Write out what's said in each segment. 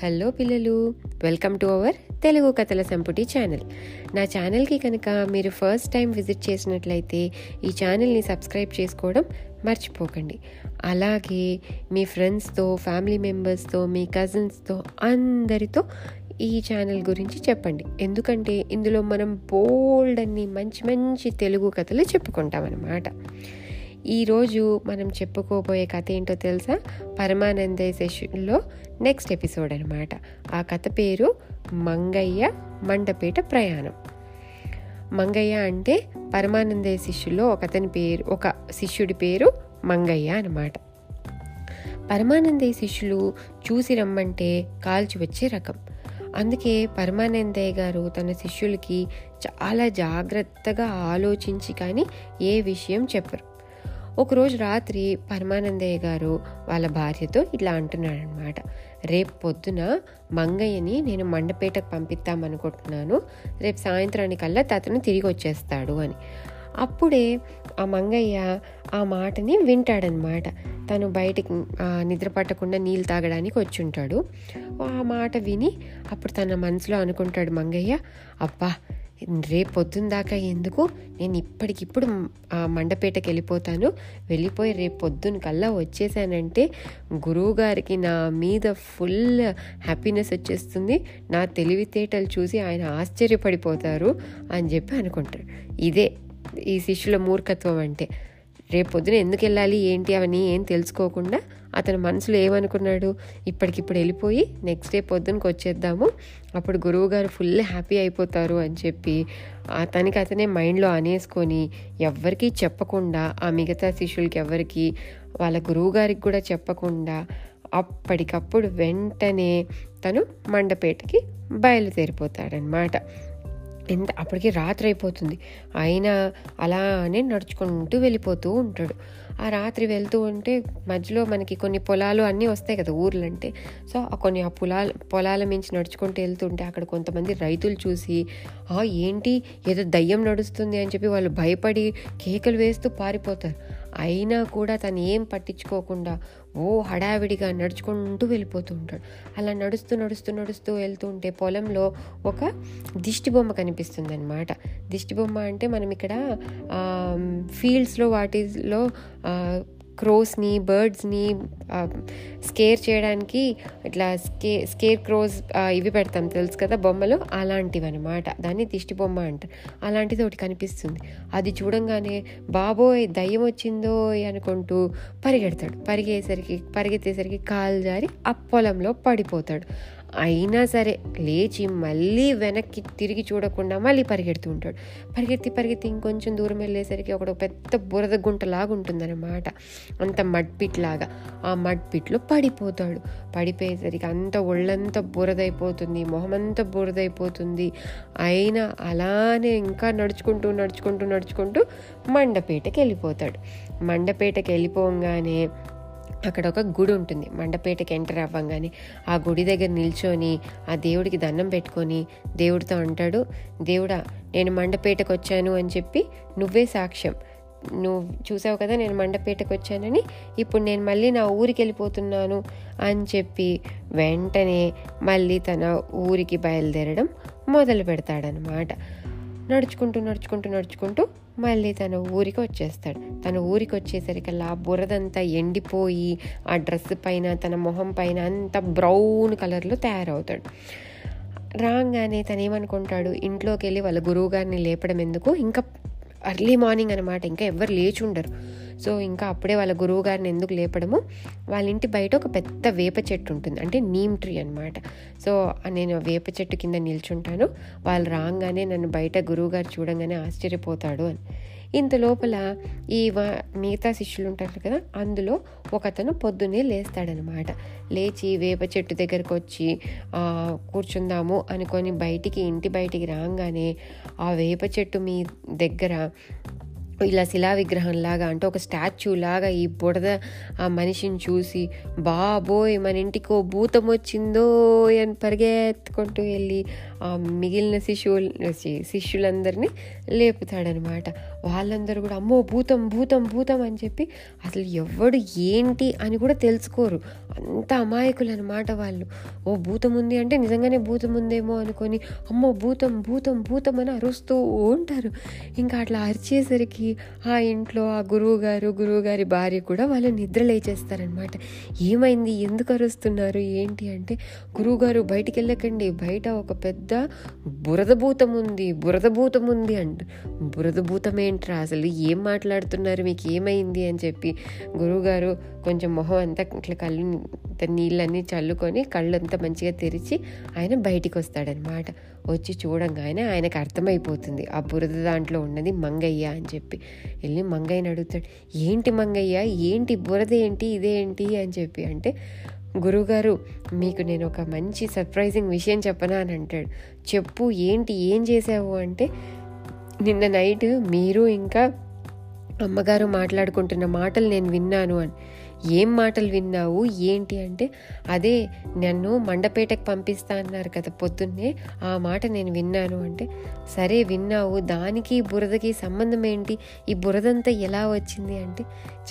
Hello పిల్లలు welcome to our Telugu కథల సంపుటి ఛానల్. నా ఛానల్కి కనుక మీరు ఫస్ట్ టైం విజిట్ చేసినట్లయితే ఈ ఛానల్ని సబ్స్క్రైబ్ చేసుకోవడం మర్చిపోకండి. అలాగే మీ ఫ్రెండ్స్తో ఫ్యామిలీ మెంబర్స్తో మీ కజిన్స్తో అందరితో ఈ ఛానల్ గురించి చెప్పండి. ఎందుకంటే ఇందులో మనం బోల్డ్ అన్ని మంచి మంచి తెలుగు కథలు చెప్పుకుంటాం అన్నమాట ఈరోజు మనం చెప్పుకోబోయే కథ ఏంటో తెలుసా? పరమానందయ్య సెషన్లో నెక్స్ట్ ఎపిసోడ్ అనమాట ఆ కథ పేరు మంగయ్య మండపేట ప్రయాణం. మంగయ్య అంటే పరమానందయ్య శిష్యుల్లో ఒక అతని పేరు ఒక శిష్యుడి పేరు మంగయ్య అనమాట పరమానందయ్య శిష్యులు చూసి రమ్మంటే కాల్చి వచ్చే రకం. అందుకే పరమానందయ్య గారు తన శిష్యులకి చాలా జాగ్రత్తగా ఆలోచించి కానీ ఏ విషయం చెప్పరు. ఒకరోజు రాత్రి పరమానందయ్య గారు వాళ్ళ భార్యతో ఇట్లా అంటున్నాడనమాట రేపు పొద్దున మంగయ్యని నేను మండపేటకు పంపిద్దామనుకుంటున్నాను. రేపు సాయంత్రానికల్లా తతను తిరిగి వచ్చేస్తాడు అని. అప్పుడే ఆ మంగయ్య ఆ మాటని వింటాడనమాట తను బయటికి నిద్ర పట్టకుండా నీళ్ళు తాగడానికి వచ్చి ఉంటాడు ఆ మాట విని అప్పుడు తన మనసులో అనుకుంటాడు మంగయ్య అబ్బా రేపు పొద్దున్న దాకా ఎందుకు? నేను ఇప్పటికిప్పుడు ఆ మండపేటకి వెళ్ళిపోతాను. వెళ్ళిపోయి రేపు పొద్దున్న కల్లా వచ్చేసానంటే గురువుగారికి నా మీద ఫుల్ హ్యాపీనెస్ వచ్చేస్తుంది. నా తెలివితేటలు చూసి ఆయన ఆశ్చర్యపడిపోతారు అని చెప్పి అనుకుంటారు. ఇదే ఈ శిష్యుల మూర్ఖత్వం అంటే. రేపు పొద్దున ఎందుకు వెళ్ళాలి ఏంటి అవన్నీ ఏం తెలుసుకోకుండా అతని మనసులో ఏమనుకున్నాడు ఇప్పటికిప్పుడు వెళ్ళిపోయి నెక్స్ట్ డే పొద్దునకి వచ్చేద్దాము. అప్పుడు గురువుగారు ఫుల్ హ్యాపీ అయిపోతారు అని చెప్పి అతనికి అతనే మైండ్లో అనేసుకొని ఎవ్వరికీ చెప్పకుండా ఆ మిగతా శిష్యులకి ఎవరికి వాళ్ళ గురువు గారికి కూడా చెప్పకుండా అప్పటికప్పుడు వెంటనే తను మండపేటకి బయలుదేరిపోతాడనమాట ఎంత అప్పటికి రాత్రి అయిపోతుంది అయినా అలానే నడుచుకుంటూ వెళ్ళిపోతూ ఉంటాడు. ఆ రాత్రి వెళ్తూ ఉంటే మధ్యలో మనకి కొన్ని పొలాలు అన్నీ వస్తాయి కదా ఊర్లంటే. సో ఆ కొన్ని ఆ పొలాల పొలాల మించి నడుచుకుంటూ వెళ్తుంటే అక్కడ కొంతమంది రైతులు చూసి ఏంటి? ఏదో దయ్యం నడుస్తుంది అని చెప్పి వాళ్ళు భయపడి కేకలు వేస్తూ పారిపోతారు. అయినా కూడా తను ఏం పట్టించుకోకుండా ఓ హడావిడిగా నడుచుకుంటూ వెళ్ళిపోతూ ఉంటాడు. అలా నడుస్తూ నడుస్తూ నడుస్తూ వెళ్తూ ఉంటే పొలంలో ఒక దిష్టి బొమ్మ కనిపిస్తుంది అనమాట దిష్టి బొమ్మ అంటే మనం ఇక్కడ ఫీల్డ్స్లో వాటిలో క్రోస్ని బర్డ్స్ని స్కేర్ చేయడానికి ఇట్లా స్కే స్కేర్ క్రోస్ ఇవి పెడతాం తెలుసు కదా బొమ్మలు? అలాంటివి అనమాట దాన్ని దిష్టి బొమ్మ అంటారు. అలాంటిది ఒకటి కనిపిస్తుంది. అది చూడంగానే బాబోయ్ దయ్యం వచ్చిందో అనుకుంటూ పరిగెడతాడు. పరిగేసరికి పరిగెత్తేసరికి కాలు జారి ఆ పొలంలో పడిపోతాడు. అయినా సరే లేచి మళ్ళీ వెనక్కి తిరిగి చూడకుండా మళ్ళీ పరిగెడుతూ ఉంటాడు. పరిగెత్తి పరిగెత్తి ఇంకొంచెం దూరం వెళ్ళేసరికి ఒక పెద్ద బురద గుంటలాగా ఉంటుందన్నమాట. అంత మడ్ పిట్ లాగా. ఆ మడ్ పిట్లో పడిపోతాడు. పడిపోయేసరికి అంత ఒళ్ళంతా బురదైపోతుంది మొహమంతా బురదైపోతుంది. అయినా అలానే ఇంకా నడుచుకుంటూ నడుచుకుంటూ నడుచుకుంటూ మండపేటకి వెళ్ళిపోతాడు మండపేటకి వెళ్ళిపోగానే అక్కడ ఒక గుడి ఉంటుంది. మండపేటకి ఎంటర్ అవ్వంగానే ఆ గుడి దగ్గర నిల్చొని ఆ దేవుడికి దండం పెట్టుకొని దేవుడితో అంటాడు దేవుడా నేను మండపేటకు వచ్చాను అని చెప్పి నువ్వే సాక్ష్యం. నువ్వు చూసావు కదా నేను మండపేటకు వచ్చానని ఇప్పుడు నేను మళ్ళీ నా ఊరికి వెళ్ళిపోతున్నాను అని చెప్పి వెంటనే మళ్ళీ తన ఊరికి బయలుదేరడం మొదలు పెడతాడనమాట నడుచుకుంటూ నడుచుకుంటూ నడుచుకుంటూ మళ్ళీ తన ఊరికి వచ్చేస్తాడు తన ఊరికి వచ్చేసరికల్లా బురదంతా ఎండిపోయి ఆ డ్రెస్ పైన తన మొహం పైన అంత బ్రౌన్ కలర్లో తయారవుతాడు. రాగానే తను ఏమనుకుంటాడు ఇంట్లోకి వెళ్ళి వాళ్ళ గురువు గారిని లేపడం ఎందుకు? ఇంకా అర్లీ మార్నింగ్ అనమాట ఇంకా ఎవరు లేచి ఉండరు సో ఇంకా అప్పుడే వాళ్ళ గురువు గారిని ఎందుకు లేపడము? వాళ్ళ ఇంటి బయట ఒక పెద్ద వేప చెట్టు ఉంటుంది. అంటే నీమ్ ట్రీ అనమాట సో నేను వేప చెట్టు కింద నిల్చుంటాను. వాళ్ళు రాగానే నన్ను బయట గురువుగారు చూడంగానే ఆశ్చర్యపోతాడు అని. ఇంత లోపల ఈ మిగతా శిష్యులు ఉంటారు కదా అందులో ఒకతను పొద్దున్నే లేస్తాడనమాట. లేచి వేప చెట్టు దగ్గరకు వచ్చి కూర్చుందాము అనుకొని బయటికి ఇంటి బయటికి రాగానే ఆ వేప చెట్టు మీ దగ్గర ఇలా శిలా విగ్రహం లాగా అంటే ఒక స్టాచ్యూ లాగా ఈ బుడద ఆ మనిషిని చూసి బాబోయ్ మన ఇంటికి ఓ భూతం వచ్చిందో అని పరిగెత్తుకుంటూ వెళ్ళి ఆ మిగిలిన శిశువులు శిష్యులందరినీ లేపుతాడనమాట. వాళ్ళందరూ కూడా అమ్మో భూతం భూతం భూతం అని చెప్పి అసలు ఎవడు ఏంటి అని కూడా తెలుసుకోరు. అంత అమాయకులు అనమాట వాళ్ళు. ఓ భూతం ఉంది అంటే నిజంగానే భూతం ఉందేమో అనుకొని అమ్మో భూతం భూతం భూతం అని అరుస్తూ ఉంటారు. ఇంకా అట్లా అరిచేసరికి ఆ ఇంట్లో ఆ గురువు గారు గురువు గారి భార్య కూడా వాళ్ళు నిద్ర లేచేస్తారనమాట ఏమైంది? ఎందుకు అరుస్తున్నారు? ఏంటి అంటే గురువుగారు బయటికి వెళ్ళకండి బయట ఒక పెద్ద బురదభూతం ఉంది. బురదభూతం ఉంది అంట. బురదభూతం ఏంట్రా అసలు ఏం మాట్లాడుతున్నారు? మీకు ఏమైంది అని చెప్పి గురువుగారు కొంచెం మొహం అంతా ఇట్లా కళ్ళు నీళ్ళన్నీ చల్లుకొని కళ్ళంతా మంచిగా తెరిచి ఆయన బయటికి వస్తాడనమాట వచ్చి చూడంగానే ఆయనకు అర్థమైపోతుంది. ఆ బురద దాంట్లో ఉన్నది మంగయ్య అని చెప్పి. వెళ్ళి మంగయ్యని అడుగుతాడు ఏంటి మంగయ్య? ఏంటి బురద ఏంటి? ఇదేంటి? అని చెప్పి. అంటే గురువుగారు మీకు నేను ఒక మంచి సర్ప్రైజింగ్ విషయం చెప్పనా? అని అంటాడు. చెప్పు ఏంటి? ఏం చేసావు అంటే నిన్న నైట్ మీరు ఇంకా అమ్మగారు మాట్లాడుకుంటున్న మాటలు నేను విన్నాను అని. ఏం మాటలు విన్నావు? ఏంటి అంటే అదే నన్ను మండపేటకు పంపిస్తా అన్నారు కదా పొద్దున్నే ఆ మాట నేను విన్నాను అంటే సరే విన్నావు దానికి బురదకి సంబంధం ఏంటి? ఈ బురదంతా ఎలా వచ్చింది అంటే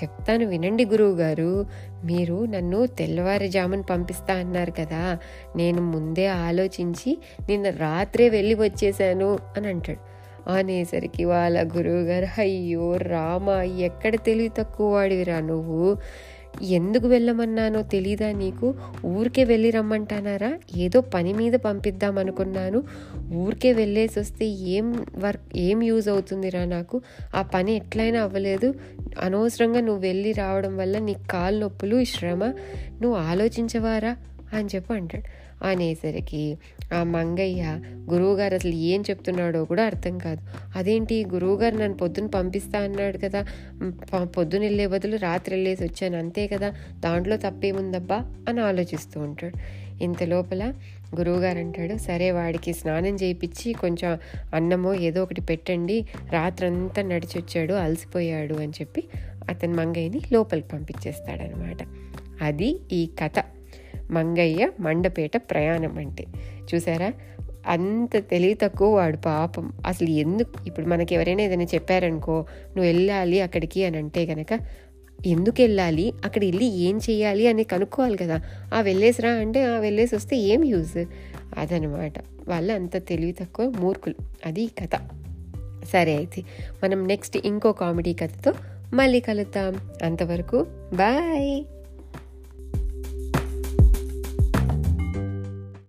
చెప్తాను వినండి గురువు గారు మీరు నన్ను తెల్లవారుజామున పంపిస్తా అన్నారు కదా నేను ముందే ఆలోచించి నిన్న రాత్రే వెళ్ళి వచ్చేసాను అని అంటాడు. అనేసరికి వాళ్ళ గురువుగారు అయ్యో రామ ఎక్కడ తెలివి తక్కువ వాడివిరా నువ్వు? ఎందుకు వెళ్ళమన్నానో తెలీదా నీకు? ఊరికే వెళ్ళి రమ్మంటానారా? ఏదో పని మీద పంపిద్దాం అనుకున్నాను. ఊరికే వెళ్ళేసి వస్తే ఏం వర్క్ ఏం యూజ్ అవుతుందిరా నాకు? ఆ పని ఎట్లయినా అవ్వలేదు. అనవసరంగా నువ్వు వెళ్ళి రావడం వల్ల నీ కాలు నొప్పులు శ్రమ. నువ్వు ఆలోచించవారా? అని చెప్పి అంటాడు. అనేసరికి ఆ మంగయ్య గురువుగారు అసలు ఏం చెప్తున్నాడో కూడా అర్థం కాదు. అదేంటి? గురువుగారు నన్ను పొద్దున్న పంపిస్తా అన్నాడు కదా. పొద్దున వెళ్ళే బదులు రాత్రి వెళ్ళేసి వచ్చాను. అంతే కదా. దాంట్లో తప్పేముందబ్బా? అని ఆలోచిస్తూ ఉంటాడు. ఇంత లోపల గురువుగారు అంటాడు సరే వాడికి స్నానం చేయించి కొంచెం అన్నమో ఏదో ఒకటి పెట్టండి. రాత్రంతా నడిచి వచ్చాడు అలసిపోయాడు అని చెప్పి అతని మంగయ్యని లోపలికి పంపించేస్తాడనమాట. అది ఈ కథ. మంగయ్య మండపేట ప్రయాణం అంటే. చూసారా? అంత తెలివి తక్కువ వాడు పాపం. అసలు ఎందుకు? ఇప్పుడు మనకి ఎవరైనా ఏదైనా చెప్పారనుకో నువ్వు వెళ్ళాలి అక్కడికి అని అంటే కనుక ఎందుకు వెళ్ళాలి? అక్కడ వెళ్ళి ఏం చేయాలి అని కనుక్కోవాలి కదా. ఆ వెళ్ళేసిరా అంటే ఆ వెళ్ళేసి వస్తే ఏం యూజ్? అదనమాట. వాళ్ళు అంత తెలివి తక్కువ మూర్ఖులు. అది కథ. సరే అయితే మనం నెక్స్ట్ ఇంకో కామెడీ కథతో మళ్ళీ కలుద్దాం. అంతవరకు బాయ్!